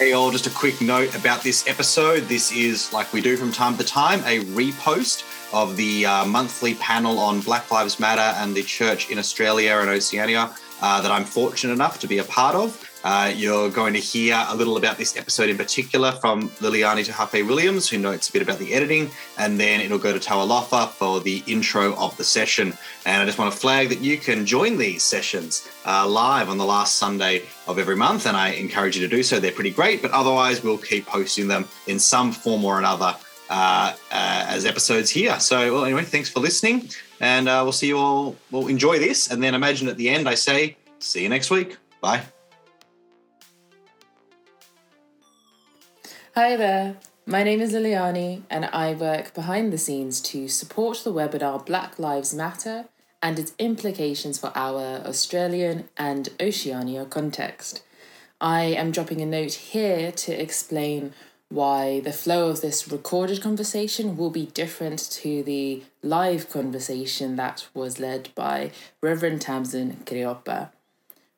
Hey, all, just a quick note about this episode. This is, like we do from time to time, a repost of the uh, monthly panel on Black Lives Matter and the church in Australia and Oceania uh, that I'm fortunate enough to be a part of. Uh, you're going to hear a little about this episode in particular from Liliani Tahape Williams, who notes a bit about the editing, and then it'll go to Tawalofa for the intro of the session. And I just want to flag that you can join these sessions uh, live on the last Sunday of every month, and I encourage you to do so. They're pretty great, but otherwise, we'll keep posting them in some form or another uh, uh, as episodes here. So, well, anyway, thanks for listening, and uh, we'll see you all. We'll enjoy this, and then imagine at the end I say, "See you next week." Bye. Hi there, my name is Liliani, and I work behind the scenes to support the webinar Black Lives Matter and its implications for our Australian and Oceania context. I am dropping a note here to explain why the flow of this recorded conversation will be different to the live conversation that was led by Reverend Tamsin Kiriopa.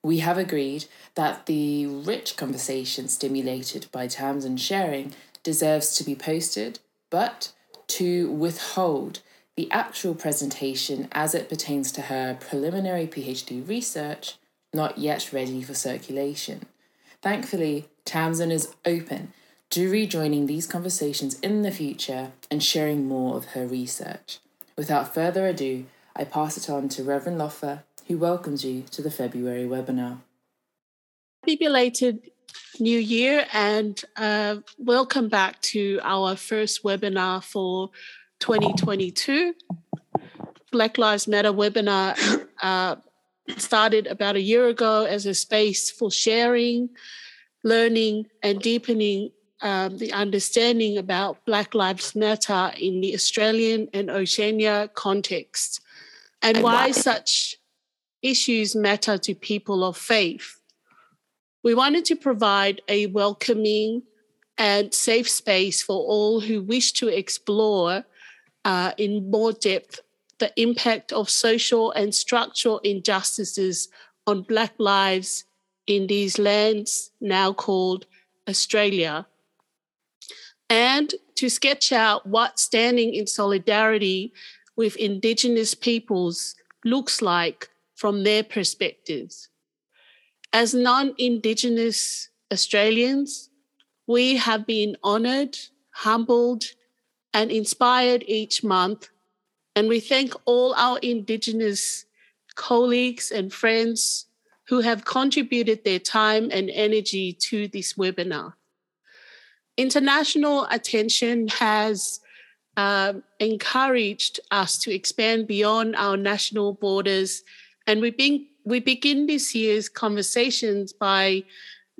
We have agreed that the rich conversation stimulated by Tamsin sharing deserves to be posted, but to withhold the actual presentation as it pertains to her preliminary PhD research, not yet ready for circulation. Thankfully, Tamsin is open to rejoining these conversations in the future and sharing more of her research. Without further ado, I pass it on to Reverend Lofa who welcomes you to the February webinar. Happy belated New Year and uh, welcome back to our first webinar for 2022. Black Lives Matter webinar uh, started about a year ago as a space for sharing, learning, and deepening um, the understanding about Black Lives Matter in the Australian and Oceania context, and, and why, why such issues matter to people of faith. We wanted to provide a welcoming and safe space for all who wish to explore uh, in more depth the impact of social and structural injustices on Black lives in these lands now called Australia, and to sketch out what standing in solidarity with Indigenous peoples looks like from their perspectives. As non Indigenous Australians, we have been honored, humbled, and inspired each month. And we thank all our Indigenous colleagues and friends who have contributed their time and energy to this webinar. International attention has uh, encouraged us to expand beyond our national borders and we, we begin this year's conversations by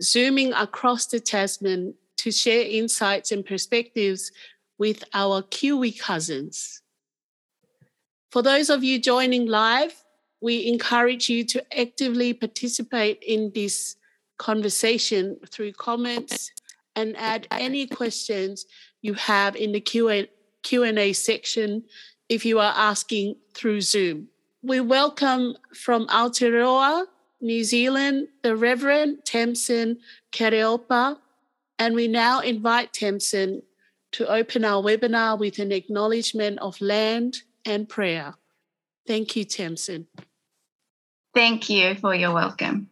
zooming across the Tasman to share insights and perspectives with our Kiwi cousins. For those of you joining live, we encourage you to actively participate in this conversation through comments and add any questions you have in the Q&A section if you are asking through Zoom we welcome from Aotearoa, New Zealand, the Reverend Tamsin Kiriopa, and we now invite Tamsin to open our webinar with an acknowledgement of land and prayer. Thank you, Tamsin. Thank you for your welcome.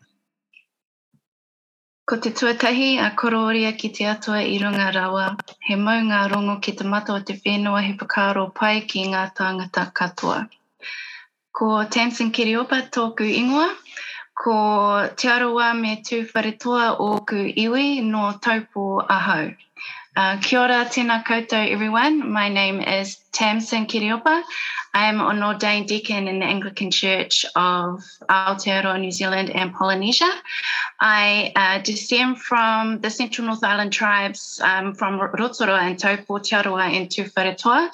Ko te tuatahi a kororia ki te atua i runga rawa, he mau ngā rongo ki te mata o te whenua he pakaro pai ki ngā tāngata katoa. Ko Tamsin Kiriopa tōku ingoa, ko Te Arawa me tū wharetoa o ku iwi no taupo ahau. Uh, kia ora tēnā koutou everyone. My name is Tamsin Kiriopa. I am an ordained deacon in the Anglican Church of Aotearoa, New Zealand and Polynesia. I uh, descend from the Central North Island tribes um, from Rotorua and Taupo, Te Arawa and Tuwharetoa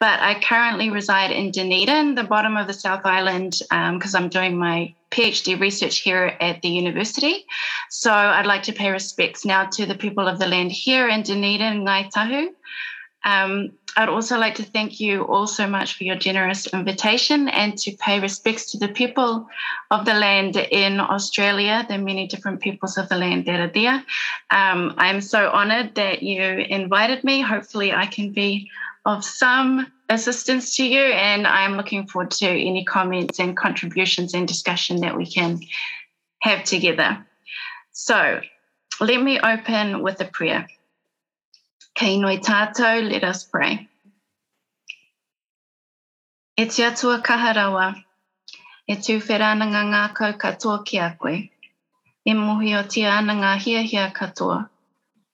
but I currently reside in Dunedin, the bottom of the South Island, because um, I'm doing my PhD research here at the university. So I'd like to pay respects now to the people of the land here in Dunedin, Ngai Tahu. Um, I'd also like to thank you all so much for your generous invitation and to pay respects to the people of the land in Australia, the many different peoples of the land that are there. Um, I'm so honored that you invited me. Hopefully, I can be of some assistance to you, and I'm looking forward to any comments and contributions and discussion that we can have together. So, let me open with a prayer. Kei noi let us pray. E te atua kaharawa, e tū ngā kau katoa ki a koe. E mohi o ana ngā hia hia katoa.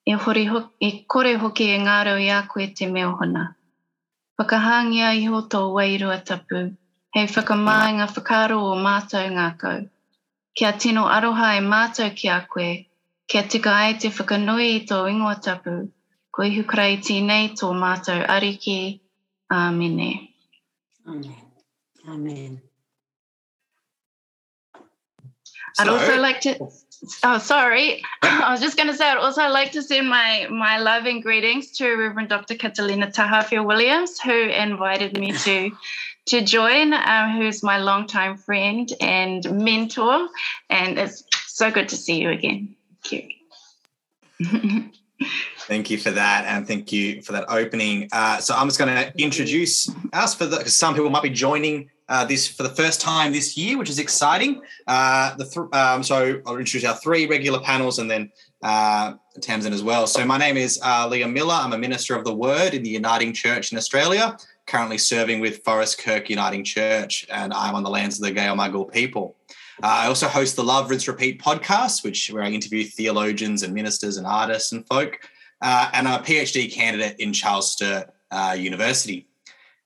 E, hori ho, e kore hoki e ngāro i a koe te meo hona. Whakahangia i ho tō wairua tapu, hei whakamai ngā whakaro o mātou ngā kau. Kia tino aroha e mātou ki a koe, kia tika ai te whakanui i tō ingoa tapu, Ko i hukarai tēnei tō mātou ariki. Āmene. Amen. Amen. I'd So- also like to. Oh, sorry. I was just going to say, I'd also like to send my my love and greetings to Reverend Dr. Catalina Tahafe Williams, who invited me to to join, um, who's my longtime friend and mentor, and it's so good to see you again. Thank you. Thank you for that, and thank you for that opening. Uh, so I'm just going to introduce us for the because some people might be joining uh, this for the first time this year, which is exciting. Uh, the th- um, so I'll introduce our three regular panels and then uh, Tamsin as well. So my name is uh, Liam Miller. I'm a minister of the Word in the Uniting Church in Australia, currently serving with Forest Kirk Uniting Church, and I'm on the lands of the Gaelmagul people. Uh, I also host the Love Rinse Repeat podcast, which where I interview theologians and ministers and artists and folk, uh, and I'm a PhD candidate in Charles Sturt uh, University.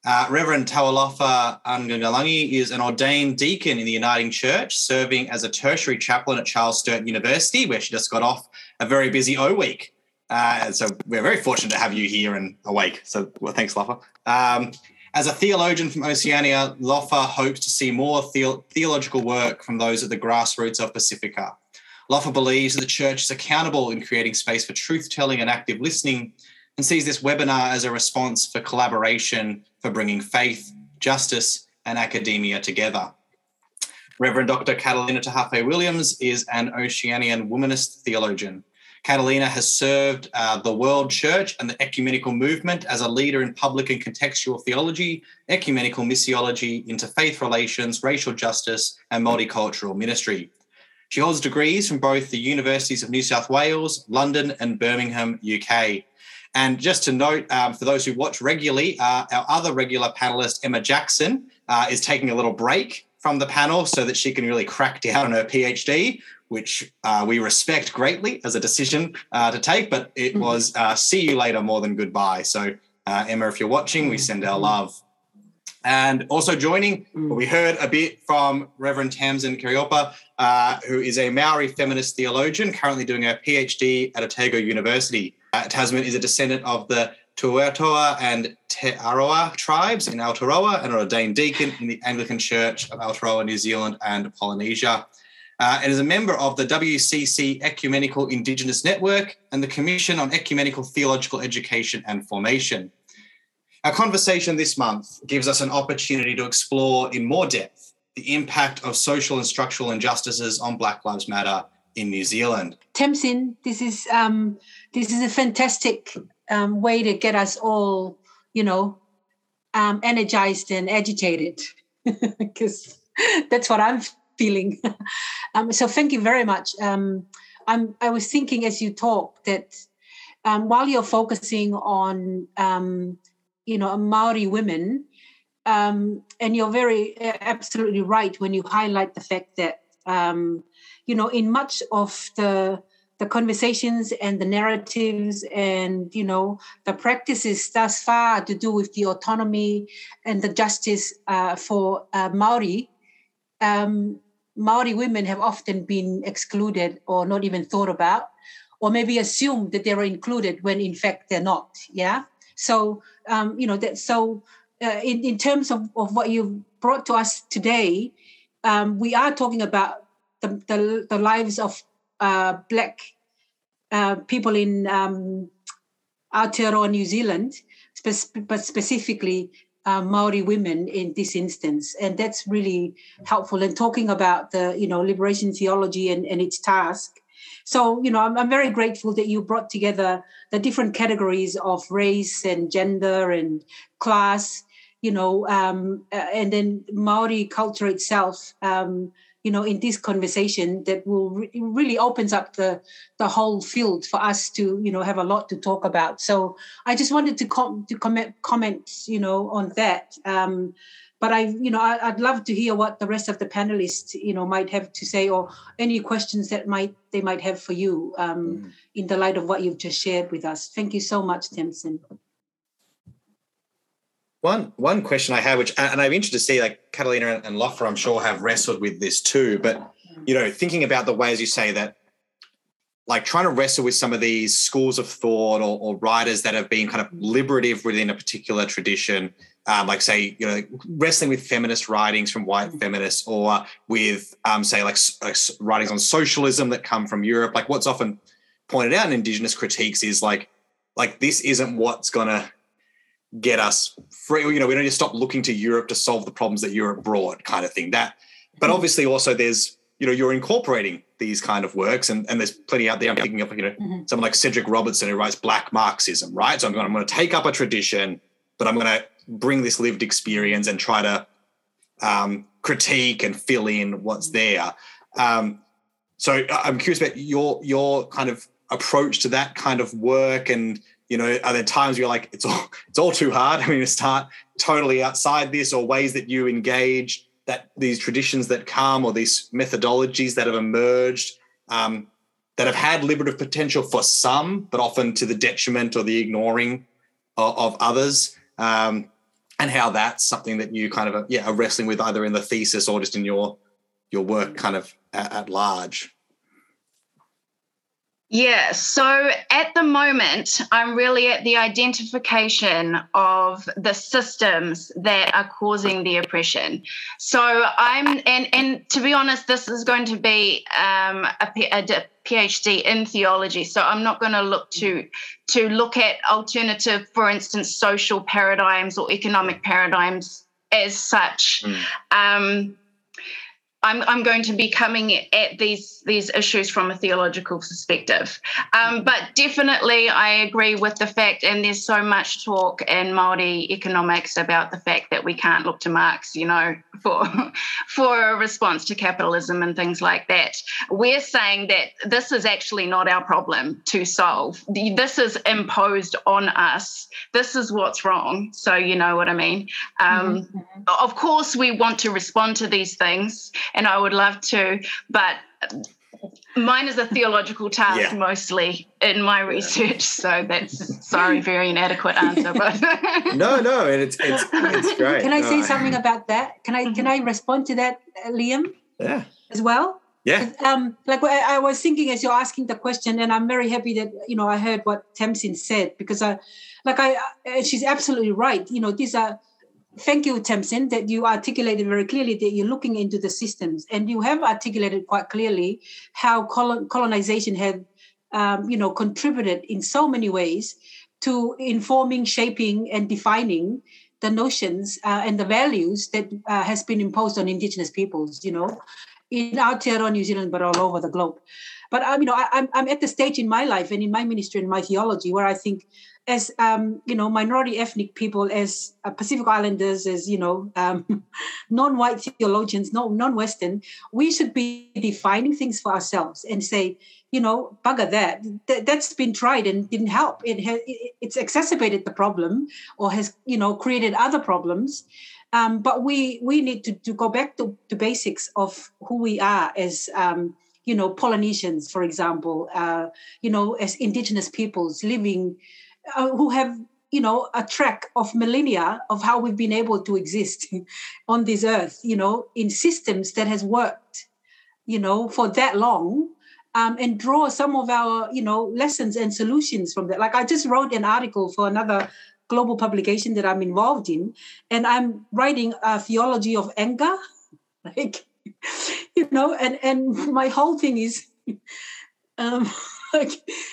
Uh, Reverend Tawalofa Angangalangi is an ordained deacon in the Uniting Church, serving as a tertiary chaplain at Charles Sturt University, where she just got off a very busy O week. Uh, so we're very fortunate to have you here and awake. So, well, thanks, Lofa. Um, as a theologian from Oceania, Lofa hopes to see more theo- theological work from those at the grassroots of Pacifica. Lofa believes that the church is accountable in creating space for truth telling and active listening and sees this webinar as a response for collaboration for bringing faith, justice, and academia together. Reverend Dr. Catalina Tahafe Williams is an Oceanian womanist theologian. Catalina has served uh, the world church and the ecumenical movement as a leader in public and contextual theology, ecumenical missiology, interfaith relations, racial justice, and multicultural ministry. She holds degrees from both the universities of New South Wales, London, and Birmingham, UK. And just to note, um, for those who watch regularly, uh, our other regular panelist, Emma Jackson, uh, is taking a little break from the panel so that she can really crack down on her PhD, which uh, we respect greatly as a decision uh, to take. But it was uh, see you later more than goodbye. So, uh, Emma, if you're watching, we send our love. And also joining, we heard a bit from Reverend Tamsin Kiriopa, uh, who is a Maori feminist theologian currently doing her PhD at Otago University. Uh, Tamsin is a descendant of the Tuwharetoa and Te Arawa tribes in Aotearoa and an ordained deacon in the Anglican Church of Aotearoa, New Zealand and Polynesia. Uh, and is a member of the WCC Ecumenical Indigenous Network and the Commission on Ecumenical Theological Education and Formation. Our conversation this month gives us an opportunity to explore in more depth the impact of social and structural injustices on Black Lives Matter in New Zealand. Tamsin, this is um, this is a fantastic um, way to get us all, you know, um, energized and agitated, because that's what I'm feeling. um, so thank you very much. Um, I'm I was thinking as you talk that um, while you're focusing on um, you know Maori women, and you're very absolutely right when you highlight the fact that you know in much of the the conversations and the narratives and you know the practices thus far to do with the autonomy and the justice uh, for uh, Maori. Um, Maori women have often been excluded or not even thought about, or maybe assumed that they were included when in fact they're not. Yeah. So um, you know that. So uh, in in terms of, of what you've brought to us today, um, we are talking about the the, the lives of uh, black uh, people in um, Aotearoa New Zealand, spe- but specifically uh, Maori women in this instance, and that's really helpful. And talking about the you know liberation theology and, and its task. So you know, I'm, I'm very grateful that you brought together the different categories of race and gender and class. You know, um, and then Maori culture itself. Um, you know in this conversation that will re- really opens up the the whole field for us to you know have a lot to talk about so i just wanted to com- to comment comment you know on that um, but i you know I, would love to hear what the rest of the panelists you know might have to say or any questions that might they might have for you um, mm. in the light of what you've just shared with us thank you so much Tamsin. One one question I have, which and I'm interested to see, like Catalina and Lofa, I'm sure have wrestled with this too. But you know, thinking about the ways you say that, like trying to wrestle with some of these schools of thought or, or writers that have been kind of liberative within a particular tradition, um, like say, you know, wrestling with feminist writings from white feminists, or with um, say like, like writings on socialism that come from Europe. Like what's often pointed out in Indigenous critiques is like, like this isn't what's gonna get us free. You know, we don't need to stop looking to Europe to solve the problems that Europe brought, kind of thing. That, but mm-hmm. obviously also there's you know you're incorporating these kind of works, and, and there's plenty out there. I'm thinking of you know mm-hmm. someone like Cedric Robinson who writes Black Marxism, right? So I'm going I'm going to take up a tradition, but I'm going to bring this lived experience and try to um, critique and fill in what's mm-hmm. there. Um, so I'm curious about your your kind of approach to that kind of work and you know are there times you're like it's all it's all too hard i mean to start totally outside this or ways that you engage that these traditions that come or these methodologies that have emerged um, that have had liberative potential for some but often to the detriment or the ignoring of, of others um, and how that's something that you kind of yeah are wrestling with either in the thesis or just in your your work kind of at, at large yeah, so at the moment, I'm really at the identification of the systems that are causing the oppression. So I'm, and and to be honest, this is going to be um, a, a PhD in theology. So I'm not going to look to to look at alternative, for instance, social paradigms or economic paradigms as such. Mm. Um, I'm, I'm going to be coming at these these issues from a theological perspective. Um, but definitely, I agree with the fact, and there's so much talk in Maori economics about the fact that we can't look to Marx, you know, for for a response to capitalism and things like that. We're saying that this is actually not our problem to solve. This is imposed on us. This is what's wrong. So you know what I mean. Um, mm-hmm. Of course, we want to respond to these things and I would love to, but mine is a theological task yeah. mostly in my research so that's sorry very inadequate answer but no no and it's it's, it's great. Can i no, say something about that? Can i mm-hmm. can i respond to that liam? Yeah. As well? Yeah. Um like I, I was thinking as you're asking the question and i'm very happy that you know i heard what tamsin said because i like i she's absolutely right. You know these are Thank you, Tamsin, that you articulated very clearly that you're looking into the systems, and you have articulated quite clearly how colonization had, um, you know, contributed in so many ways to informing, shaping, and defining the notions uh, and the values that uh, has been imposed on Indigenous peoples. You know, in Aotearoa, New Zealand, but all over the globe. But um, you know, I, I'm I'm at the stage in my life and in my ministry and my theology where I think as um, you know minority ethnic people as uh, pacific islanders as you know um, non-white theologians no non-western we should be defining things for ourselves and say you know bugger that Th- that's been tried and didn't help. It has it's exacerbated the problem or has you know created other problems. Um, but we we need to, to go back to, the basics of who we are as um, you know polynesians for example uh, you know as indigenous peoples living uh, who have you know a track of millennia of how we've been able to exist on this earth you know in systems that has worked you know for that long um, and draw some of our you know lessons and solutions from that. Like i just wrote an article for another global publication that i'm involved in and i'm writing a theology of anger like you know and and my whole thing is um like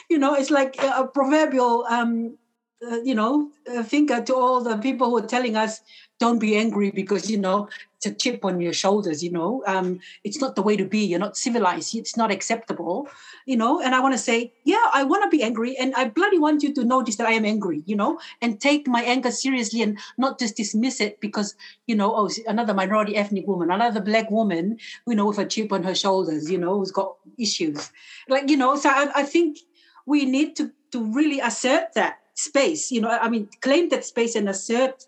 you know it's like a proverbial um uh, you know, finger to all the people who are telling us, don't be angry because, you know, it's a chip on your shoulders, you know. Um, it's not the way to be. You're not civilized. It's not acceptable, you know. And I want to say, yeah, I want to be angry. And I bloody want you to notice that I am angry, you know, and take my anger seriously and not just dismiss it because, you know, oh, another minority ethnic woman, another black woman, you know, with a chip on her shoulders, you know, who's got issues. Like, you know, so I, I think we need to, to really assert that space you know i mean claim that space and assert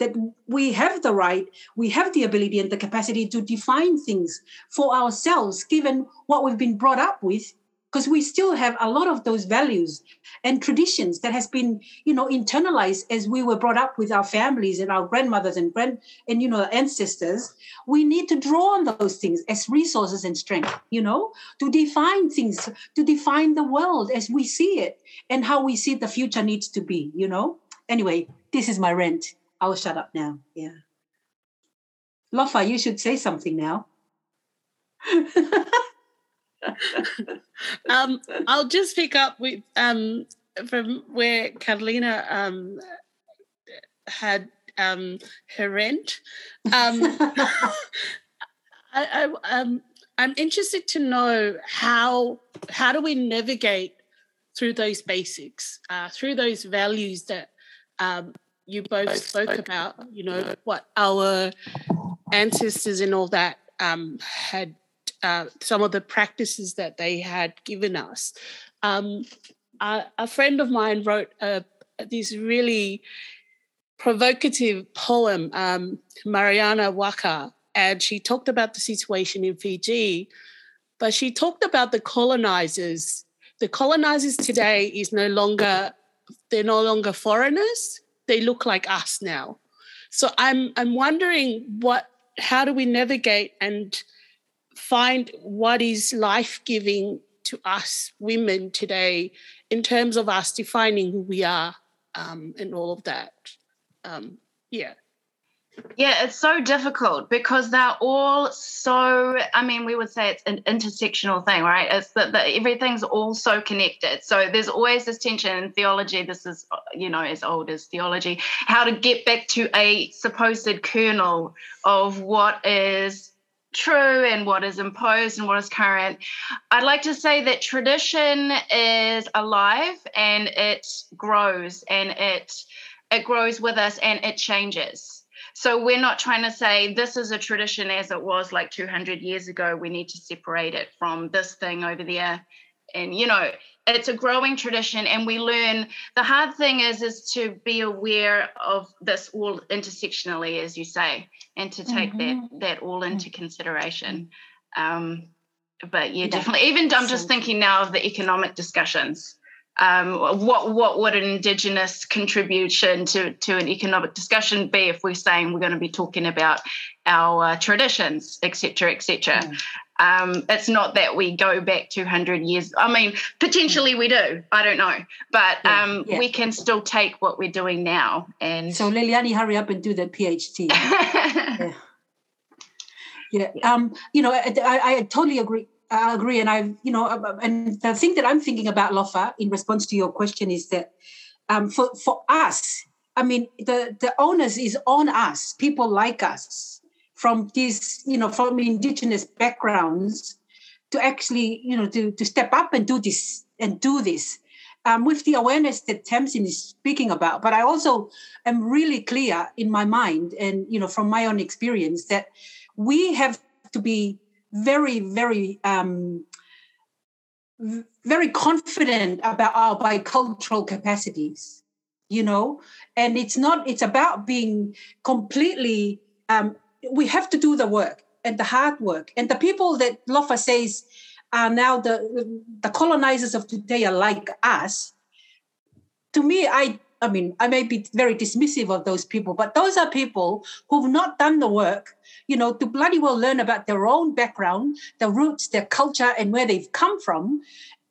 that we have the right we have the ability and the capacity to define things for ourselves given what we've been brought up with because we still have a lot of those values and traditions that has been you know internalized as we were brought up with our families and our grandmothers and grand and you know ancestors. We need to draw on those things as resources and strength you know to define things to define the world as we see it and how we see the future needs to be you know? Anyway this is my rent i'll shut up now. Yeah. Lofa you should say something now. Um, I'll just pick up with um, from where Catalina um, had um, her rent. Um, I, I, um, I'm interested to know how how do we navigate through those basics, uh, through those values that um, you both spoke about. You know what our ancestors and all that um, had uh, some of the practices that they had given us. Um, a, a, friend of mine wrote a, this really provocative poem, um, Mariana Waka, and she talked about the situation in Fiji, but she talked about the colonizers. The colonizers today is no longer they're no longer foreigners. They look like us now. So I'm I'm wondering what how do we navigate and find what is life giving to us women today in terms of us defining who we are um, and all of that. Um, yeah. Yeah, it's so difficult because they're all so. I mean, we would say it's an intersectional thing, right? It's that, that everything's all so connected. So there's always this tension in theology. This is, you know, as old as theology. How to get back to a supposed kernel of what is true and what is imposed and what is current. I'd like to say that tradition is alive and it grows and it it grows with us and it changes. So we're not trying to say this is a tradition as it was like 200 years ago. We need to separate it from this thing over there. And you know, it's a growing tradition and we learn the hard thing is is to be aware of this all intersectionally as you say and to take mm-hmm. that that all into mm-hmm. consideration um, but yeah, yeah, definitely even i'm just thinking now of the economic discussions um, what what would an indigenous contribution to to an economic discussion be if we're saying we're going to be talking about our uh, traditions etc etc mm. Um, it's not that we go back 200 years. I mean, potentially we do. I don't know. But um, yeah, yeah. we can still take what we're doing now. And So, Liliani, hurry up and do that PhD. yeah. yeah. Um, you know, I, I, I totally agree. I agree. And I, you know, and the thing that I'm thinking about, Lofa, in response to your question is that um, for, for us, I mean, the, the onus is on us, people like us from these, you know, from indigenous backgrounds to actually, you know, to, to step up and do this and do this um, with the awareness that Tamsin is speaking about. But I also am really clear in my mind and, you know, from my own experience that we have to be very, very, um, very confident about our bicultural capacities, you know, and it's not, it's about being completely um, we have to do the work and the hard work. And the people that Lofa says are now the the colonizers of today are like us. To me, I I mean, I may be very dismissive of those people, but those are people who've not done the work, you know, to bloody well learn about their own background, their roots, their culture, and where they've come from,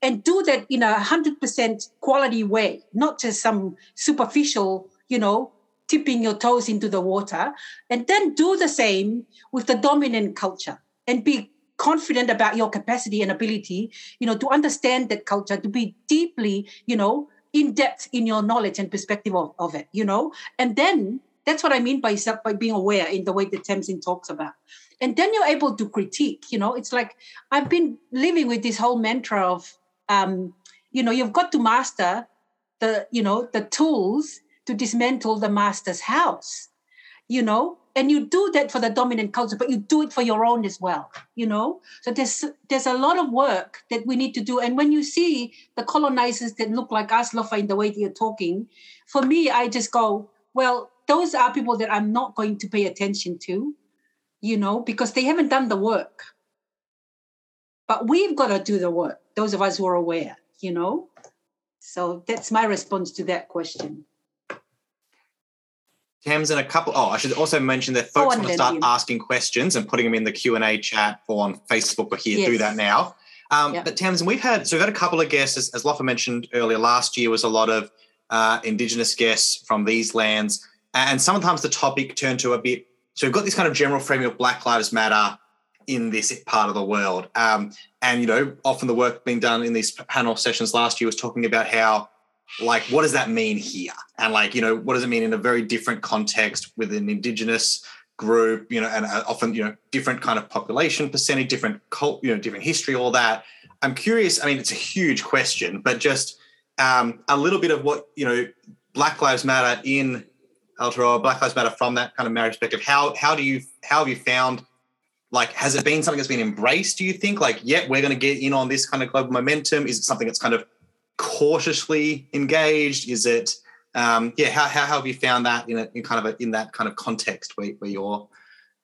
and do that in a hundred percent quality way, not just some superficial, you know, tipping your toes into the water and then do the same with the dominant culture and be confident about your capacity and ability you know to understand that culture to be deeply you know in depth in your knowledge and perspective of, of it, you know? And then that's what I mean by by being aware in the way that Tamsin talks about. And then you're able to critique, you know, it's like I've been living with this whole mantra of um, you know, you've got to master the, you know, the tools to dismantle the master's house, you know, and you do that for the dominant culture but you do it for your own as well you know? So there's there's a lot of work that we need to do. And when you see the colonizers that look like us lofa in the way that you're talking for me i just go well those are people that i'm not going to pay attention to you know because they haven't done the work. But we've got to do the work those of us who are aware you know? So that's my response to that question Tams and a couple. Oh, I should also mention that folks want to start asking questions and putting them in the Q and A chat or on Facebook or here. Yes. Do that now. Um, yep. But Tamsin, we've had so we've had a couple of guests, as, as Lofa mentioned earlier. Last year was a lot of uh, Indigenous guests from these lands, and sometimes the topic turned to a bit. So we've got this kind of general framing of Black Lives Matter in this part of the world, um, and you know, often the work being done in these panel sessions last year was talking about how like what does that mean here and like you know what does it mean in a very different context with an indigenous group you know and uh, often you know different kind of population percentage different cult you know different history all that i'm curious i mean it's a huge question but just um, a little bit of what you know black lives matter in Aotearoa, Black Lives Matter from that kind of Maori perspective. How how do you how have you found like has it been something that's been embraced? Do you think like yeah we're going to get in on this kind of global momentum? Is it something that's kind of cautiously engaged? Is it, um, yeah, how, how have you found that in, a, in kind of a, in that kind of context where, where you're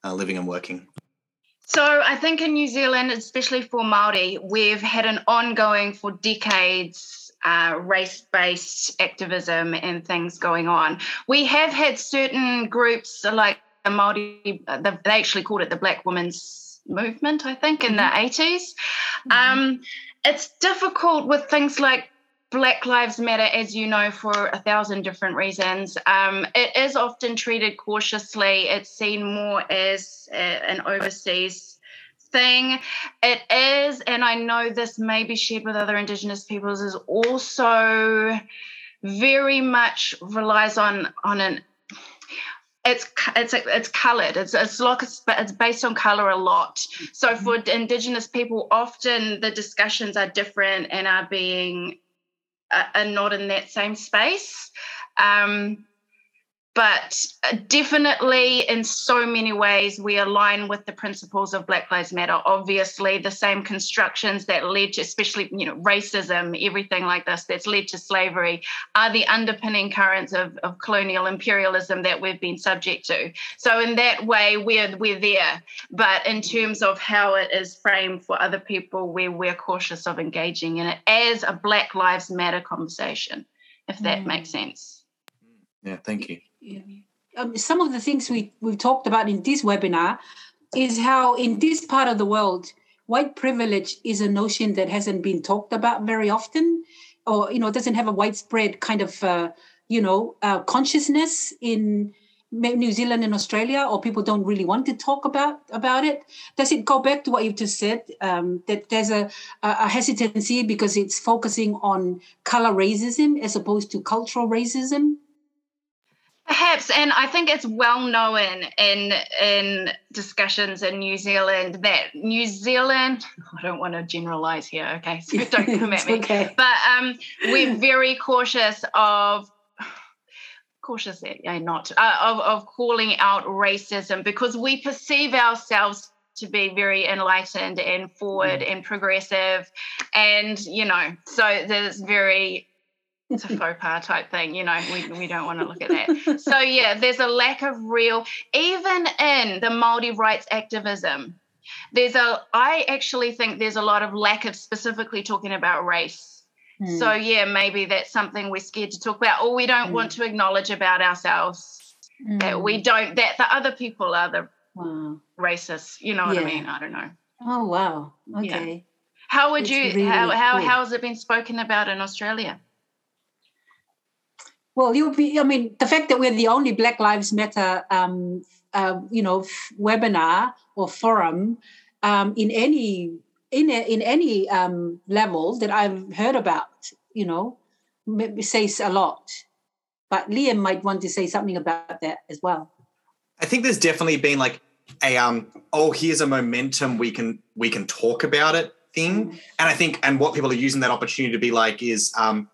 uh, living and working? So I think in New Zealand, especially for Maori, we've had an ongoing for decades uh, race-based activism and things going on. We have had certain groups like the Maori, they actually called it the Black Women's Movement, I think, in mm-hmm. the 80s. Mm-hmm. Um, it's difficult with things like Black Lives Matter, as you know, for a thousand different reasons. Um, it is often treated cautiously. It's seen more as a, an overseas thing. It is, and I know this may be shared with other Indigenous peoples, is also very much relies on on an it's it's it's coloured. It's it's like it's, based on colour a lot. So for. Indigenous people, often the discussions are different and are being are not in that same space. Um, but uh, definitely in so many ways we align with the principles of black lives matter. Obviously the same constructions that led to especially you know racism everything like this that's led to slavery are the underpinning currents of, of colonial imperialism that we've been subject to. So in that way we're we're there. But in terms of how it is framed for other people we're, we're cautious of engaging in it as a black lives matter conversation if that mm. makes sense. Yeah thank you um, some of the things we, we've talked about in this webinar is how in this part of the world, white privilege is a notion that hasn't been talked about very often or, you know, doesn't have a widespread kind of, uh, you know, uh, consciousness in New Zealand and Australia, or people don't really want to talk about about it. Does it go back to what you've just said um, that there's a, a hesitancy because it's focusing on color racism as opposed to cultural racism? Perhaps, and I think it's well known in in discussions in New Zealand that New Zealand. I don't want to generalize here, okay? So don't come at me. Okay. But um, we're very cautious of cautious, yeah, not uh, of of calling out racism because we perceive ourselves to be very enlightened and forward mm. and progressive, and you know, so there's very it's a faux pas type thing, you know, we, we don't want to look at that. so, yeah, there's a lack of real, even in the Māori rights activism, there's a, I actually think there's a lot of lack of specifically talking about race. Mm. So, yeah, maybe that's something we're scared to talk about, or we don't mm. want to acknowledge about ourselves mm. that we hmm. don't, that the other people are the wow. racists. You know what yeah. I mean? I don't know. Oh, wow. Okay. Yeah. How would it's you, really how, how, cool. how has it been spoken about in Australia? Well, you'll be. I mean, the fact that we're the only Black Lives Matter, um, uh, you know, f- webinar or forum um, in any in a, in any um, level that I've heard about, you know, maybe says a lot. But Liam might want to say something about that as well. I think there's definitely been like a um oh here's a momentum we can we can talk about it thing, Mm. and I think and what people are using that opportunity to be like is um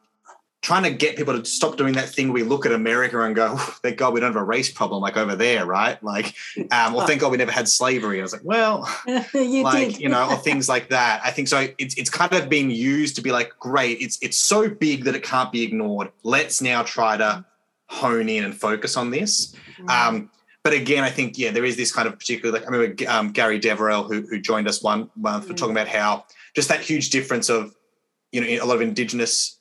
trying to get people to stop doing that thing where we look at America and go, "Oh, thank God we don't have a race problem like over there, right? Like, um, or thank God we never had slavery. I was like, well, you like did. you know or things like that i think so it's, it's kind of being used to be like great it's it's so big that it can't be ignored let's now try to hone in and focus on this um but again i think yeah there is this kind of particular like i remember um, Garry Deverell who, who joined us one month for Mm. talking about how just that huge difference of you know a lot of indigenous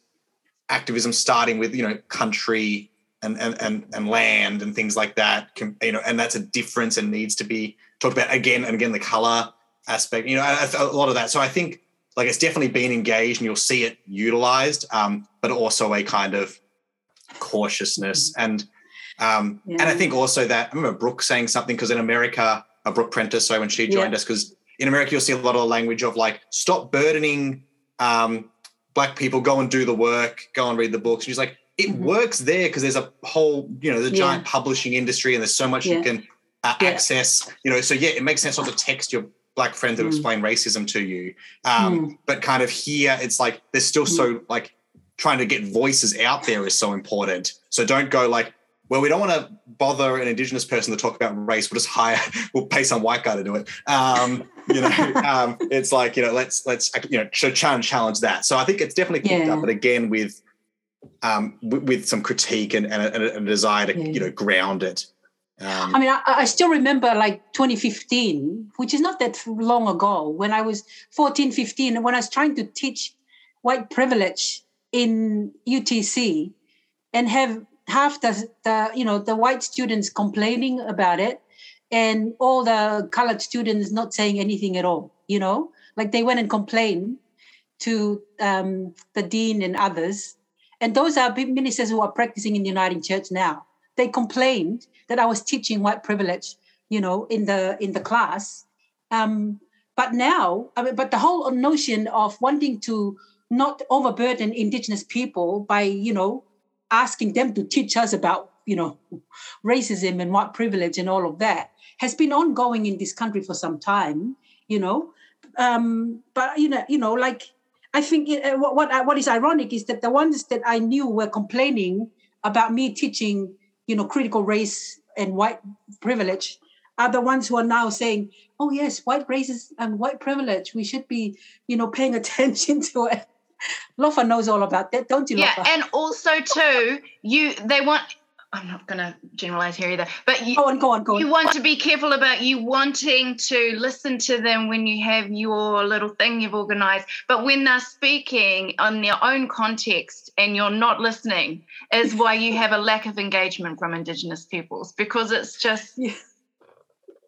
activism starting with you know country and and and, and land and things like that can, you know and that's a difference and needs to be talked about again and again the color aspect you know a, a lot of that. So i think like it's definitely been engaged and you'll see it utilized um, but also a kind of cautiousness. And um, and i think also that i remember brooke saying something because in america uh, Brooke Prentis so when she joined Yeah. us because in america you'll see a lot of the language of like stop burdening um, black people go and do the work go and read the books she's like it Mhm. works there because there's a whole you know the Yeah. giant publishing industry and there's so much you can uh, Yeah. access you know so yeah it makes sense not to text your black friend to Mm. explain racism to you um, but kind of here it's like there's still so like trying to get voices out there is so important so don't go like well we don't want to bother an indigenous person to talk about race we'll just hire we'll pay some white guy to do it um, you know um, it's like you know let's let's you know so challenge challenge that so i think it's definitely picked Yeah. up but again with um, with, with some critique and, and, a, and a desire to Yeah. you know ground it um, I mean, I, I still remember like 2015, which is not that long ago, when I was 14, 15, when I was trying to teach white privilege in UTC and have half the, the you know, the white students complaining about it and all the colored students not saying anything at all, you know, like they went and complained to um, the dean and others. And those are ministers who are practicing in the united Church now. They complained that I was teaching white privilege, you know, in the in the class. Um, but now, I mean, but the whole notion of wanting to not overburden Indigenous people by, you know, asking them to teach us about, you know, racism and white privilege and all of that has been ongoing in this country for some time, you know. Um, but you know, you know, like I think it, what what, what is ironic is that the ones that I knew were complaining about me teaching, you know, critical race and white privilege are the ones who are now saying, "Oh yes, white races and white privilege. We should be, you know, paying attention to it." Lofa knows all about that, don't you, Yeah, Lofa? and also too, you they want. I'm not going to generalize here either, but you, go on, go on, go on. you want to be careful about you wanting to listen to them when you have your little thing you've organized but when they're speaking on their own context and you're not listening is why you have a lack of engagement from indigenous peoples because it's just Yeah.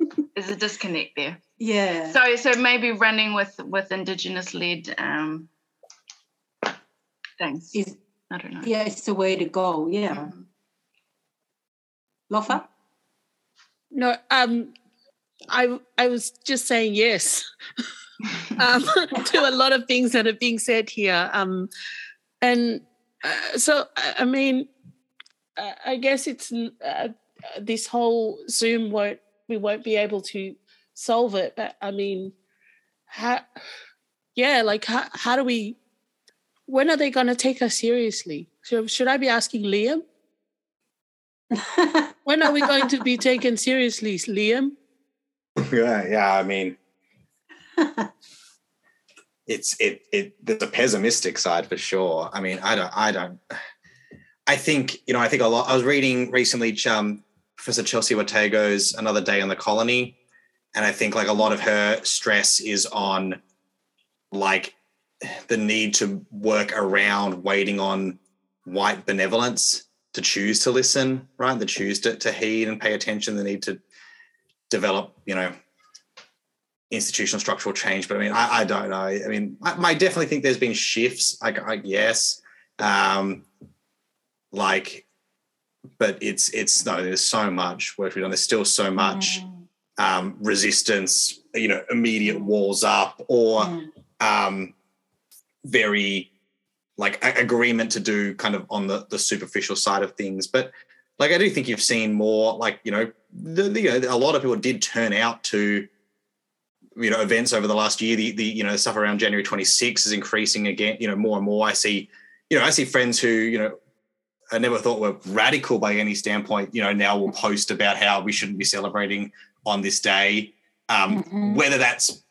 there's a disconnect there yeah. so so maybe running with with indigenous led um things Is- i don't know yeah, it's the way to go. Yeah. Mhm. Lofa? No, um, I I was just saying yes um, to a lot of things that are being said here. Um, and uh, so, I I mean, uh, I guess it's uh, this whole Zoom won't we won't be able to solve it. But I mean, how? Yeah, like how, how do we? When are they going to take us seriously? So should I be asking Liam? When are we going to be taken seriously, Liam? yeah, yeah. I mean, it's it it. There's a pessimistic side for sure. I mean, I don't, I don't. I think you know. I think a lot. I was reading recently, um, Professor Chelsea Watego's "Another Day in the Colony," and I think like a lot of her stress is on like the need to work around waiting on white benevolence to choose to listen, right? To choose to, to heed and pay attention. The need to develop, you know, institutional structural change. But I mean, I, I don't know. I mean, I, I definitely think there's been shifts. I, I yes, um, like, but it's it's no. There's so much work we've done. There's still so much um, resistance. You know, immediate walls up or Mm. um, very like a- agreement to do kind of on the the superficial side of things. But like I do think you've seen more like you know the, the you know a lot of people did turn out to you know events over the last year. The the you know stuff around January 26 is increasing again. You know more and more. I see you know I see friends who you know I never thought were radical by any standpoint. You know now will post about how we shouldn't be celebrating on this day. Um, Mhm. Whether that's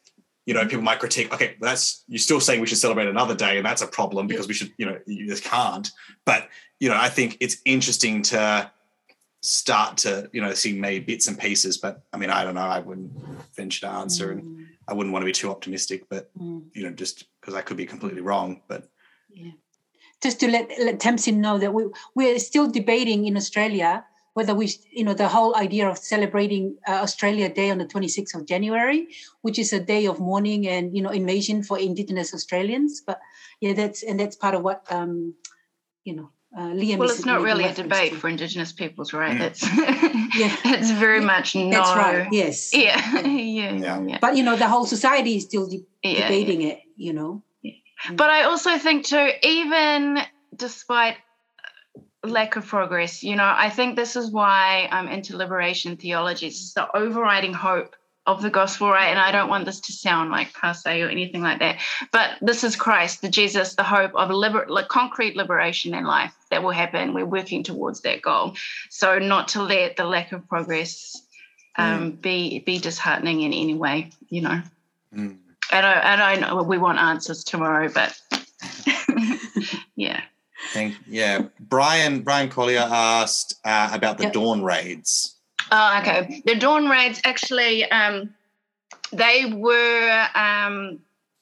you know people might critique. Okay, that's you're still saying we should celebrate another day, and that's a problem because we should you know you just can't. But you know I think it's interesting to start to you know see maybe bits and pieces. But I mean I don't know. I wouldn't venture to answer, and Mm, I wouldn't want to be too optimistic. But mm. you know just because I could be completely wrong. But yeah, just to let, let Tamsin know that we we're still debating in Australia whether we you know the whole idea of celebrating uh, Australia Day on the 26th of January, which is a day of mourning and you know invasion for Indigenous Australians. But yeah, that's and that's part of what um, you know uh, Liam. Well, it's not really a debate to. for Indigenous peoples, right? Mm. It's Yeah. it's very much no. That's right. Yes. Yeah, yeah, Yeah. yeah. yeah. But you know the whole society is still de- Yeah, debating it. You know. But I also think too, even despite lack of progress, you know, I think this is why I'm into liberation theology. It's the overriding hope of the gospel, right? And I don't want this to sound like passe or anything like that. But this is Christ, the Jesus, the hope of liber- like concrete liberation in life that will happen. We're working towards that goal. So not to let the lack of progress um, be be disheartening in any way, you know. mm. I don't, I don't know. We want answers tomorrow, but yeah. Thank yeah. Brian Brian Collier asked uh, about the Yep. dawn raids. Oh, okay. The dawn raids actually, um, they were um,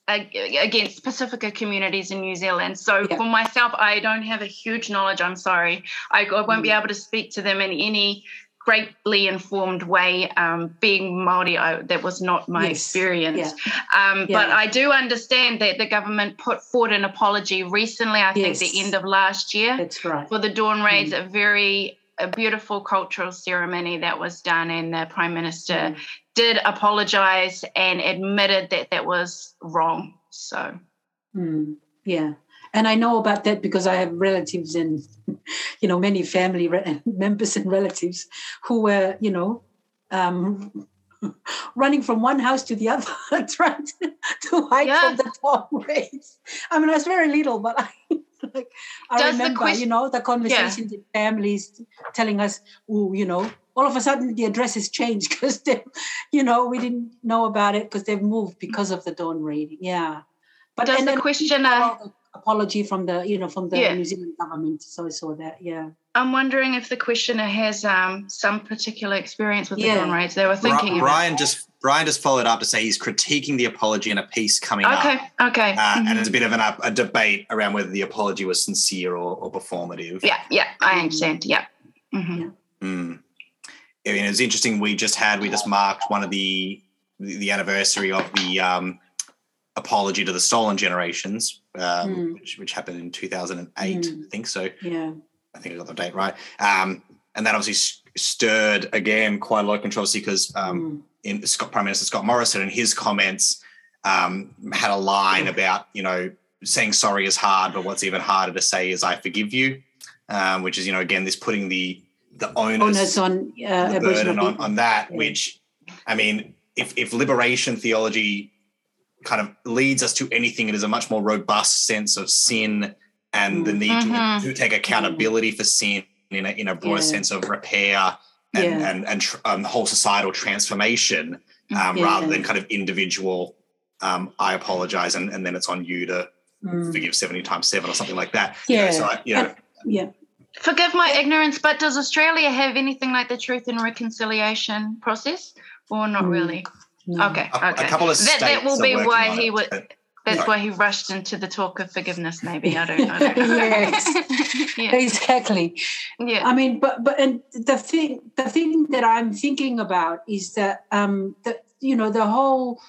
against Pacifica communities in New Zealand. So Yeah. for myself, I don't have a huge knowledge. I'm sorry. I, I won't be able to speak to them in any greatly informed way. Um, being Maori, I, that was not my Yes. experience. Um, But I do understand that the government put forward an apology recently. I think the end of last year That's right. for the dawn raids, Mm. a very a beautiful cultural ceremony that was done, and the prime minister Mm. did apologize and admitted that that was wrong. So Mm, yeah, and I know about that because I have relatives and you know many family re- members and relatives who were you know um, running from one house to the other, trying to, to hide Yeah. from the bomb raids. I mean, I was very little, but I like I Does remember you know the conversations with families telling us, oh, you know. All of a sudden, the address has changed because they, you know, we didn't know about it because they've moved because of the dawn raid. Yeah, but Does the then question, I saw the apology from the you know from the Yeah. New Zealand government. So I saw that. Yeah. I'm wondering if the questioner has um, some particular experience with the Yeah. dawn raids. They were thinking about. Brian just Brian just followed up to say he's critiquing the apology in a piece coming Okay, up. okay. Uh, Mhm. And it's a bit of an, up- a debate around whether the apology was sincere or, or performative. Yeah, yeah, I understand. Yeah. Mhm. Mm. I mean, it was interesting. We just had, we just marked one of the the, the anniversary of the um, apology to the stolen generations, um, Mm. which, which happened in 2008, Mm. I think. So Yeah. I think I got the date right. Um, and that obviously s- stirred again quite a lot of controversy because um, Mm. in Scott Prime Minister Scott Morrison in his comments um, had a line about you know saying sorry is hard, but what's even harder to say is I forgive you, um, which is you know again this putting the the onus, Onus on uh, the burden on, on that. Yeah. Which I mean, if if liberation theology kind of leads us to anything, it is a much more robust sense of sin and the need Mhm. to, to take accountability for sin in a, in a broader Yeah. sense of repair and Yeah. and and tr- um, whole societal transformation um, Yeah. rather than kind of individual. Um, I apologize, and, and then it's on you to Mm. forgive seventy times seven or something like that. You know, Yeah. so I, you know, Yeah. Forgive my ignorance, but does Australia have anything like the truth and reconciliation process, or not Mm. really? No. Okay, a, okay. a couple of that, that will be why he would. but- That's why he rushed into the talk of forgiveness. Maybe I don't. I don't know. Yes. yeah. Exactly. Yeah. I mean, but but and the thing the thing that I'm thinking about is that um the you know the whole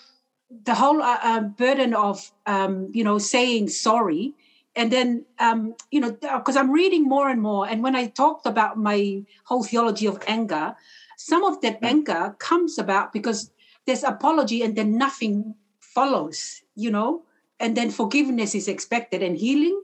the whole uh, uh, burden of um you know saying sorry and then um you know because I'm reading more and more and when I talked about my whole theology of anger some of that Mm. anger comes about because there's apology and then nothing follows you know? And then forgiveness is expected and healing.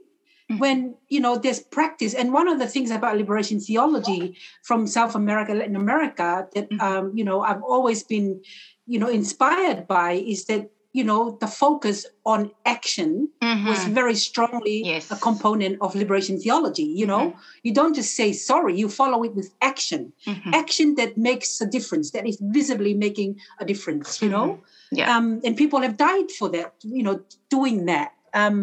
When you know there's practice. And one of the things about liberation theology from south america latin america that Mhm. um, you know i've always been you know inspired by is that you know the focus on action was Mhm. very strongly Yes. a component of liberation theology you know you don't just say sorry you follow it with action Mhm. action that makes a difference that is visibly making a difference you know Yeah. um, and people have died for that you know doing that um,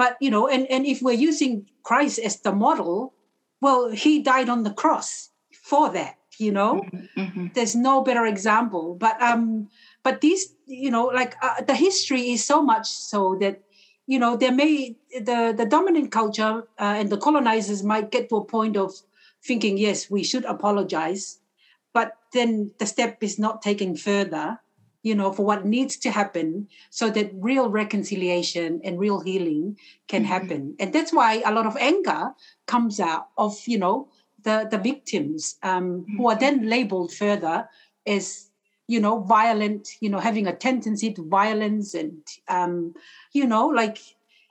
but you know and, and if we're using christ as the model well he died on the cross for that you know Mhm. there's no better example but um but these you know like uh, the history is so much so that you know there may the the dominant culture uh, and the colonizers might get to a point of thinking yes we should apologize but then the step is not taken further you know for what needs to happen so that real reconciliation and real healing can Mhm. happen and that's why a lot of anger comes out of you know the the victims um, who are then labeled further as you know violent you know having a tendency to violence and um, you know like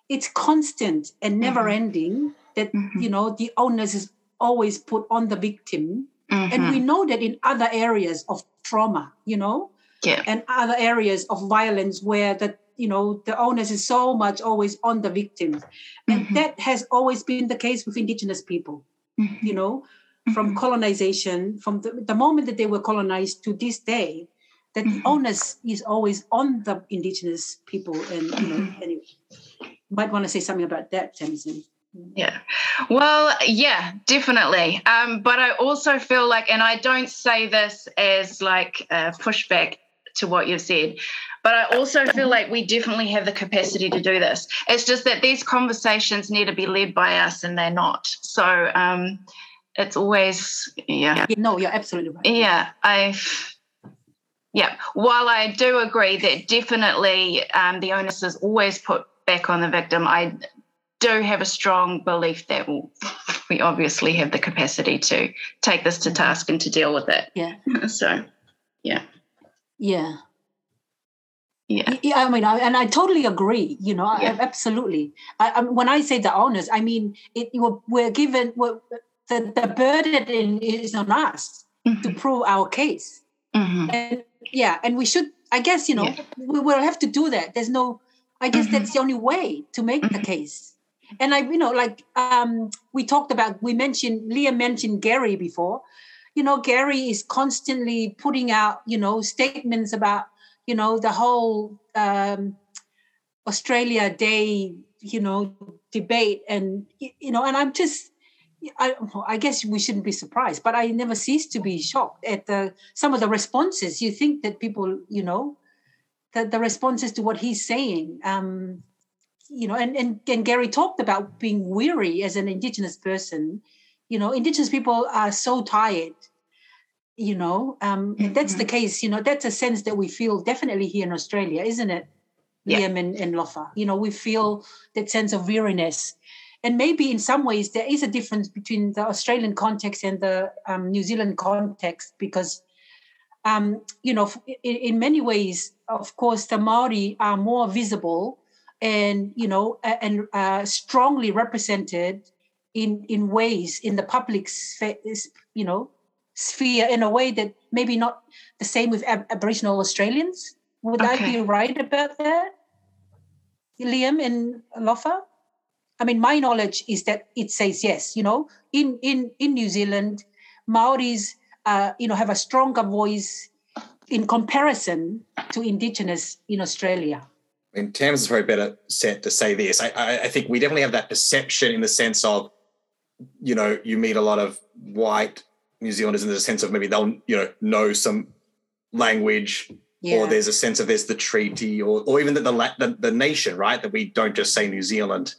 it's constant and never ending that Mhm. you know the onus is always put on the victim and Mhm. we know that in other areas of trauma you know yeah. and other areas of violence where the you know the onus is so much always on the victims and Mhm. that has always been the case with indigenous people you know from Mhm. colonization from the, the moment that they were colonized to this day that the Mhm. onus is always on the indigenous people and you know Mhm. anyway might want to say something about that Tamsin. Yeah. Well, yeah, definitely. Um, but I also feel like, and I don't say this as like a pushback to what you've said, but I also feel like we definitely have the capacity to do this. It's just that these conversations need to be led by us and they're not. So um, it's always, yeah. yeah, no you're absolutely right Yeah, I. Yeah, while I do agree that definitely um, the onus is always put back on the victim, I do have a strong belief that we obviously have the capacity to take this to task and to deal with it. yeah So, yeah, yeah yeah, Yeah, I mean, I, and I totally agree. You know, I- absolutely. I, I, when I say the onus, I mean it. We're, we're given we're, the the burden is on us to Mhm, prove our case, mhm, and yeah, and we should. I guess you know Yeah. we will have to do that. There's no. I guess Mhm. that's the only way to make the Mhm. case. And I, you know, like um, we talked about, we mentioned Leah mentioned Garry before. You know, Garry is constantly putting out, you know, statements about, you know, the whole um, Australia Day, you know, debate, and you know, and I'm just, I, I guess we shouldn't be surprised, but I never cease to be shocked at the some of the responses. You think that people, you know, that the responses to what he's saying. Um, you know, and, and and Garry talked about being weary as an Indigenous person. You know, Indigenous people are so tired. You know, um, and that's the case. You know, that's a sense that we feel definitely here in Australia, isn't it, Yeah. Liam and, and Lofa? You know, we feel that sense of weariness, and maybe in some ways there is a difference between the Australian context and the um, New Zealand context because um, you know, in, in many ways, of course, the Maori are more visible and you know and uh, strongly represented in in ways in the public sphere, you know sphere in a way that maybe not the same with Ab- Aboriginal Australians. Would I be right about that, Liam and Lofa? I mean, my knowledge is that it says yes. You know, in in in New Zealand, Maoris, uh, you know, have a stronger voice in comparison to Indigenous in Australia. In terms Tams is probably better set to say this. I, I, I think we definitely have that perception in the sense of, you know, you meet a lot of white New Zealanders in the sense of maybe they'll, you know, know some language Yeah. or there's a sense of there's the treaty or, or even that the, the the nation, right? That we don't just say New Zealand.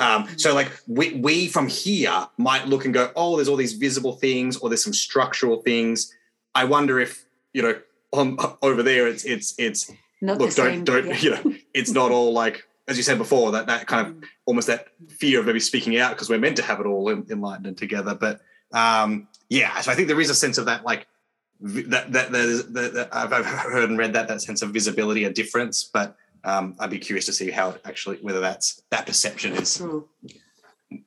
Um, so like we, we from here might look and go, oh, there's all these visible things or there's some structural things. I wonder if, you know, on over there it's it's it's Not look, don't same, don't yeah. you know, it's not all like as you said before that that kind of almost that fear of maybe speaking out because we're meant to have it all in, enlightened and together. But um, yeah, so I think there is a sense of that like that that, that, that, that I've, I've heard and read that that sense of visibility, a difference. But um, I'd be curious to see how actually whether that's that perception is True.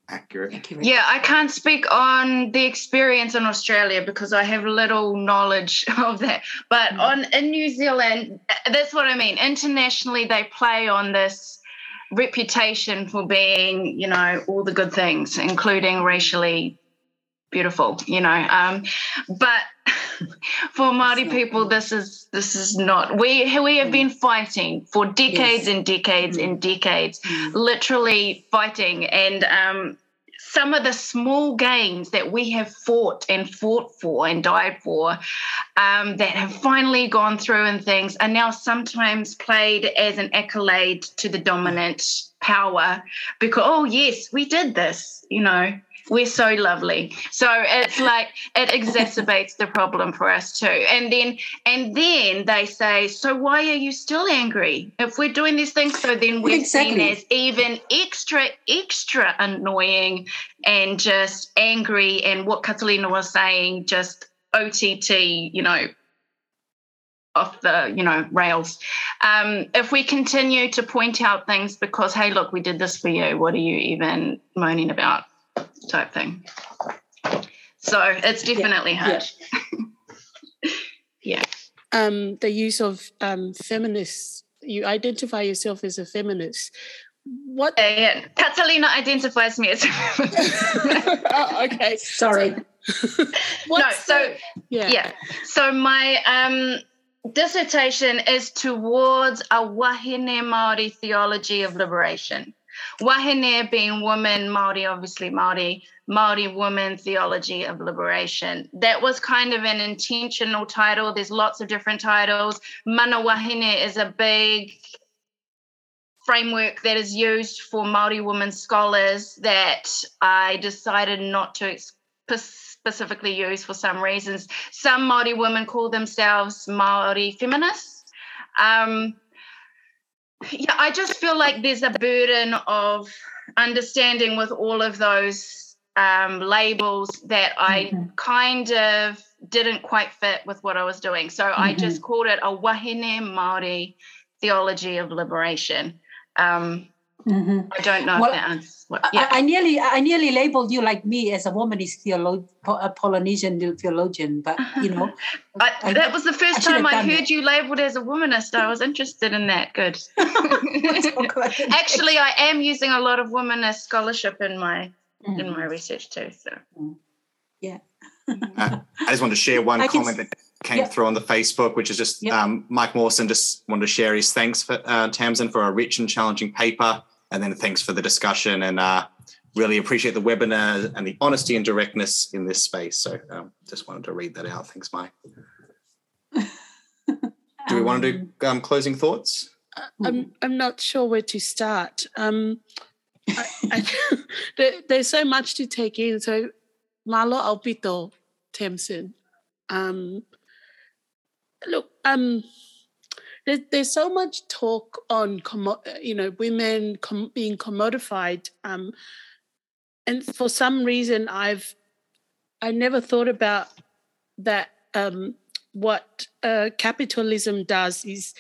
accurate. Accurate. Yeah, I can't speak on the experience in Australia because I have little knowledge of that. But Mm. on in New Zealand, that's what I mean. Internationally, they play on this reputation for being, you know, all the good things, including racially beautiful. You know, um, but for Māori people, this is this is not. We we have been fighting for decades Yes. and decades and decades Mm. literally fighting and um, some of the small gains that we have fought and fought for and died for um, that have finally gone through and things are now sometimes played as an accolade to the dominant power because oh yes we did this you know we're so lovely. So it's like it exacerbates the problem for us too. And then and then they say so why are you still angry? If we're doing these things so then we're Exactly. seen as even extra extra annoying and just angry. And what Catalina was saying just OTT you know off the you know rails. Um, if we continue to point out things because hey look we did this for you. What are you even moaning about type thing so it's definitely yeah. hard yeah Um, the use of um, feminists. You identify yourself as a feminist. What? Yeah, yeah. Catalina identifies me as oh, okay. Sorry. no so yeah. yeah so my um dissertation is towards a wahine Māori theology of liberation wahine being woman Māori obviously Māori Māori woman theology of liberation that was kind of an intentional title there's lots of different titles mana wahine is a big framework that is used for Maori women scholars that I decided not to specifically use for some reasons. Some Maori women call themselves Maori feminists. Um, yeah, I just feel like there's a burden of understanding with all of those um, labels that I Mhm. kind of didn't quite fit with what I was doing. So I Mhm. just called it a wahine Maori theology of liberation. Um, Mhm. I don't know Well, if that answers what. I, Yeah. I nearly, I nearly labeled you like me as a womanist theologian, a Polynesian theologian, but you know, I, I- that was the first I time I done heard you labeled as a womanist. I was interested in that. Good. Actually, Actually, I am using a lot of womanist scholarship in my Mm. in my research too. So Uh, I just wanted to share one I comment s- that came yeah. through on the Facebook, which is just Yeah. um, Mike Mawson just wanted to share his thanks for uh, Tamsin for a rich and challenging paper, and then thanks for the discussion, and uh, really appreciate the webinar and the honesty and directness in this space. So um, just wanted to read that out. Thanks, Mike. Do we want to Um, do um, closing thoughts? I'm I'm not sure where to start. Um, I, I, there, there's so much to take in. So, malo aupito, Tamsin. Um, look, um, there, there's so much talk on you know women com- being commodified. Um, and for some reason, I've I never thought about that. Um, what uh, capitalism does is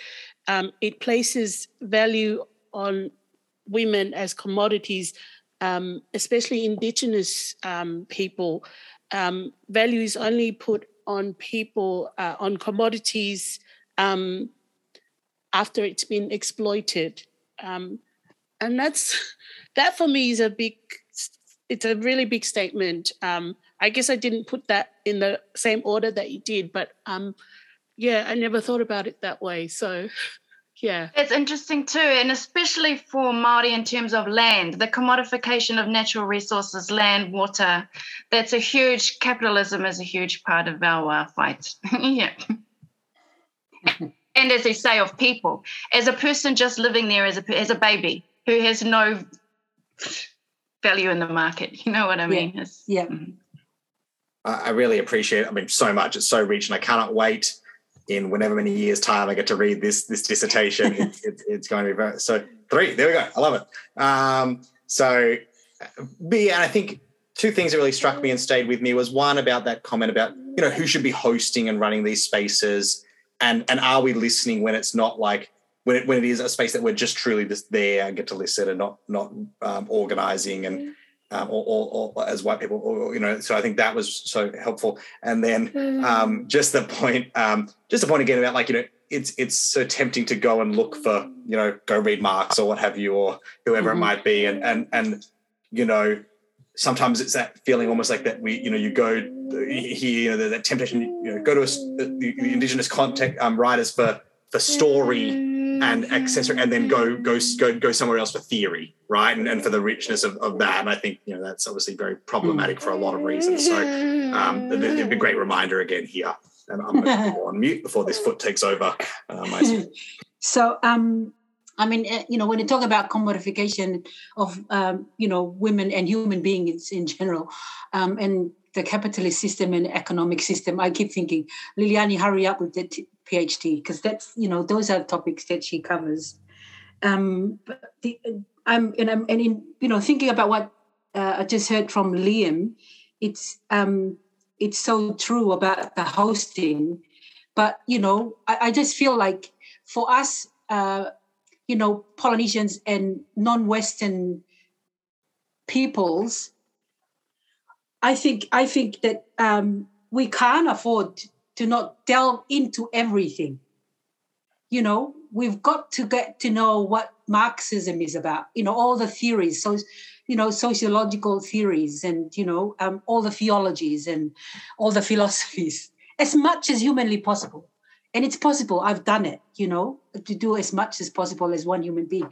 um, it places value on women as commodities, um, especially indigenous um, people. Um, value is only put on people, uh, on commodities um, after it's been exploited. Um, and that's that for me is a big, it's a really big statement. Um, I guess I didn't put that in the same order that you did, but um, yeah, I never thought about it that way. So, yeah. it's interesting too, and especially for Maori in terms of land, the commodification of natural resources, land, water. That's a huge capitalism is a huge part of our uh, fight. yeah. And as they say of people, as a person just living there as a as a baby who has no value in the market, you know what I mean? It's- Yeah. Mhm. I I really appreciate it. I mean, so much. It's so rich, and I cannot wait in whenever many years' time I get to read this this dissertation. it's, it's, it's going to be very, so three. There we go. I love it. Um, so, but yeah, and I think two things that really struck me and stayed with me was one about that comment about you know who should be hosting and running these spaces, and and are we listening when it's not like when it, when it is a space that we're just truly just there and get to listen and not not um, organizing and um, or, or, or, as white people, or, you know. So I think that was so helpful. And then um, mm. just the point, um, just the point again about like you know, it's it's so tempting to go and look for you know, go read Marx or what have you, or whoever mm-hmm. it might be, and and and you know, sometimes it's that feeling almost like that we you know you go here you know that temptation you know go to a, the, the indigenous context um, writers for for story and accessory and then go go go go somewhere else for theory right? And, and for the richness of, of that. And i think you know that's obviously very problematic for a lot of reasons. So um it'd be a great reminder again here. And i'm going to go on mute before this foot takes over uh, so um I mean, eh, you know, when you talk about commodification of, um, you know, women and human beings in general, um, and the capitalist system and economic system, I keep thinking, Liliani, hurry up with the t- PhD because that's you know those are topics that she covers. Um, but the, I'm and I'm and in you know thinking about what uh, I just heard from Liam, it's um, it's so true about the hosting, but you know I, I just feel like for us, uh, you know, Polynesians and non-Western peoples, I think I think that um, we can't afford to not delve into everything. You know, we've got to get to know what Marxism is about. You know, all the theories, so you know, sociological theories, and you know, um, all the theologies and all the philosophies, as much as humanly possible. And it's possible. I've done it. You know, to do as much as possible as one human being,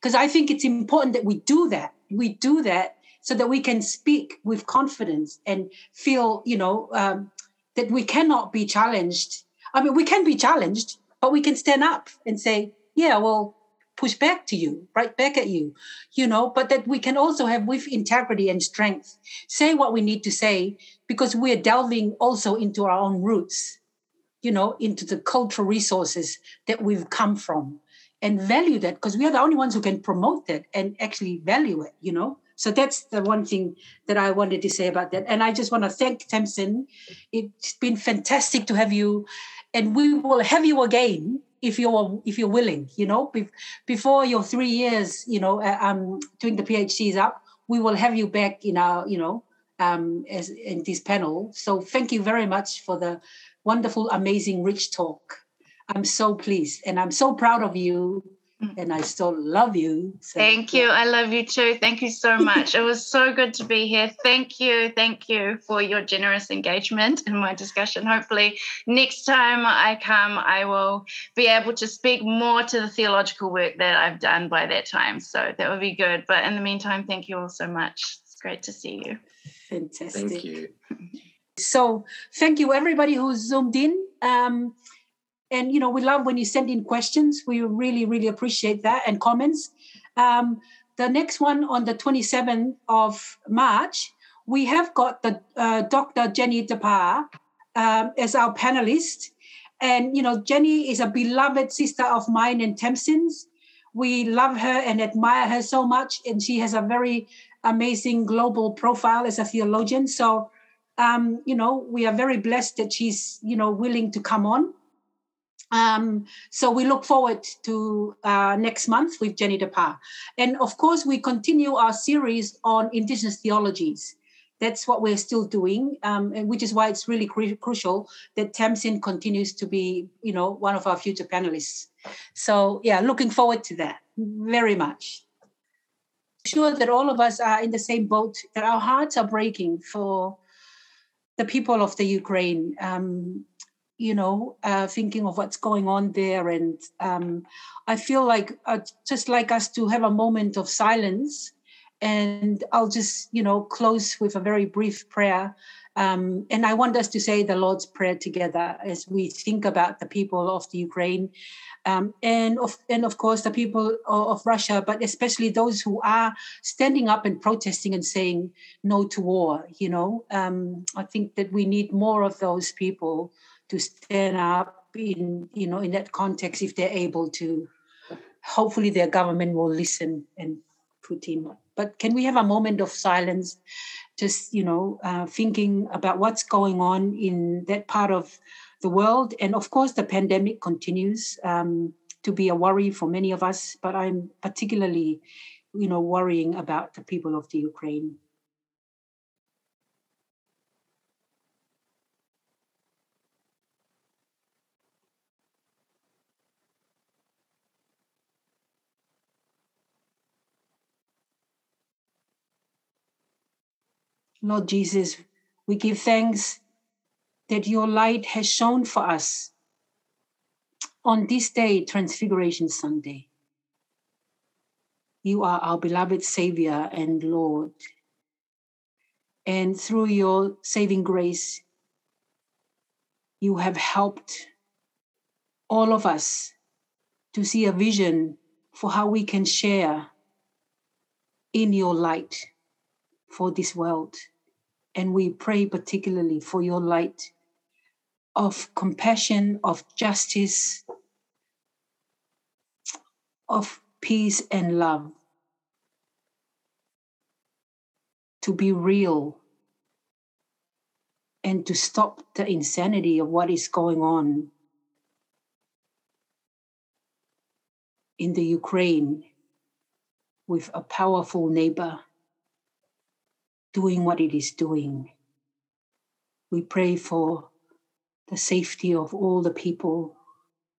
because I think it's important that we do that. We do that so that we can speak with confidence and feel, you know, um, that we cannot be challenged. I mean, we can be challenged, but we can stand up and say, yeah, well, push back to you, right back at you, you know, but that we can also have with integrity and strength, say what we need to say because we're delving also into our own roots, you know, into the cultural resources that we've come from and value that because we are the only ones who can promote that and actually value it, you know. So that's the one thing that I wanted to say about that. And I just want to thank Tamsin. It's been fantastic to have you, and we will have you again if you're if you're willing. You know, before your three years, you know, uh, um, doing the PhD is up, we will have you back in our, you know, um, as in this panel. So thank you very much for the wonderful, amazing, rich talk. I'm so pleased, and I'm so proud of you Mm. and I still love you. So, thank you. I love you too. Thank you so much. it was so good to be here. Thank you. Thank you for your generous engagement in my discussion. Hopefully, next time I come, I will be able to speak more to the theological work that I've done by that time. So that would be good. But in the meantime, thank you all so much. It's great to see you. Fantastic. Thank you. So, thank you, everybody who's zoomed in. Um, and you know we love when you send in questions. We really really appreciate that and comments. Um, the next one on the 27th of march we have got the uh, dr jenny Te Paa um, as our panelist. And you know jenny is a beloved sister of mine and tamsin's we love her and admire her so much and she has a very amazing global profile as a theologian. So um, you know we are very blessed that she's you know willing to come on um, so we look forward to uh, next month with Jenny Te Paa. And of course, we continue our series on Indigenous theologies. That's what we're still doing, um, which is why it's really cru- crucial that Tamsin continues to be, you know, one of our future panelists. So yeah, looking forward to that very much. Sure that all of us are in the same boat. That our hearts are breaking for the people of the Ukraine. Um, you know, uh, thinking of what's going on there. And um, I feel like uh, just like us to have a moment of silence. And I'll just, you know, close with a very brief prayer. Um, and I want us to say the Lord's Prayer together as we think about the people of the Ukraine. Um, and of and of course the people of, of, Russia, but especially those who are standing up and protesting and saying no to war. You know, um, I think that we need more of those people to stand up in you know in that context if they're able to. Hopefully their government will listen and put in. But can we have a moment of silence just you know uh, thinking about what's going on in that part of the world and of course the pandemic continues um, to be a worry for many of us, but I'm particularly, you know, worrying about the people of the Ukraine. Lord Jesus, we give thanks that your light has shone for us on this day, Transfiguration Sunday. You are our beloved Savior and Lord. And through your saving grace, you have helped all of us to see a vision for how we can share in your light for this world. And we pray particularly for your light of compassion, of justice, of peace and love. To be real and to stop the insanity of what is going on in the Ukraine with a powerful neighbor doing what it is doing. We pray for the safety of all the people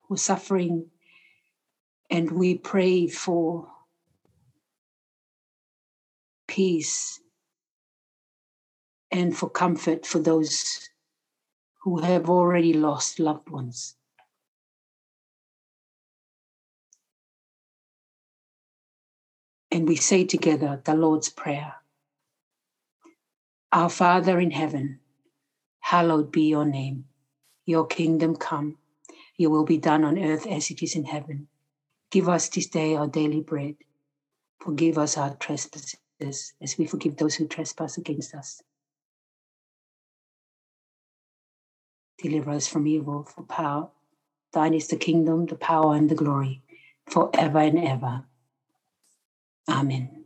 who are suffering, and we pray for peace and for comfort for those who have already lost loved ones. And we say together the Lord's Prayer. Our Father in heaven, hallowed be your name. Your kingdom come, your will be done on earth as it is in heaven. Give us this day our daily bread. Forgive us our trespasses as we forgive those who trespass against us. Deliver us from evil, for power. Thine is the kingdom, the power, and the glory, forever and ever. Amen.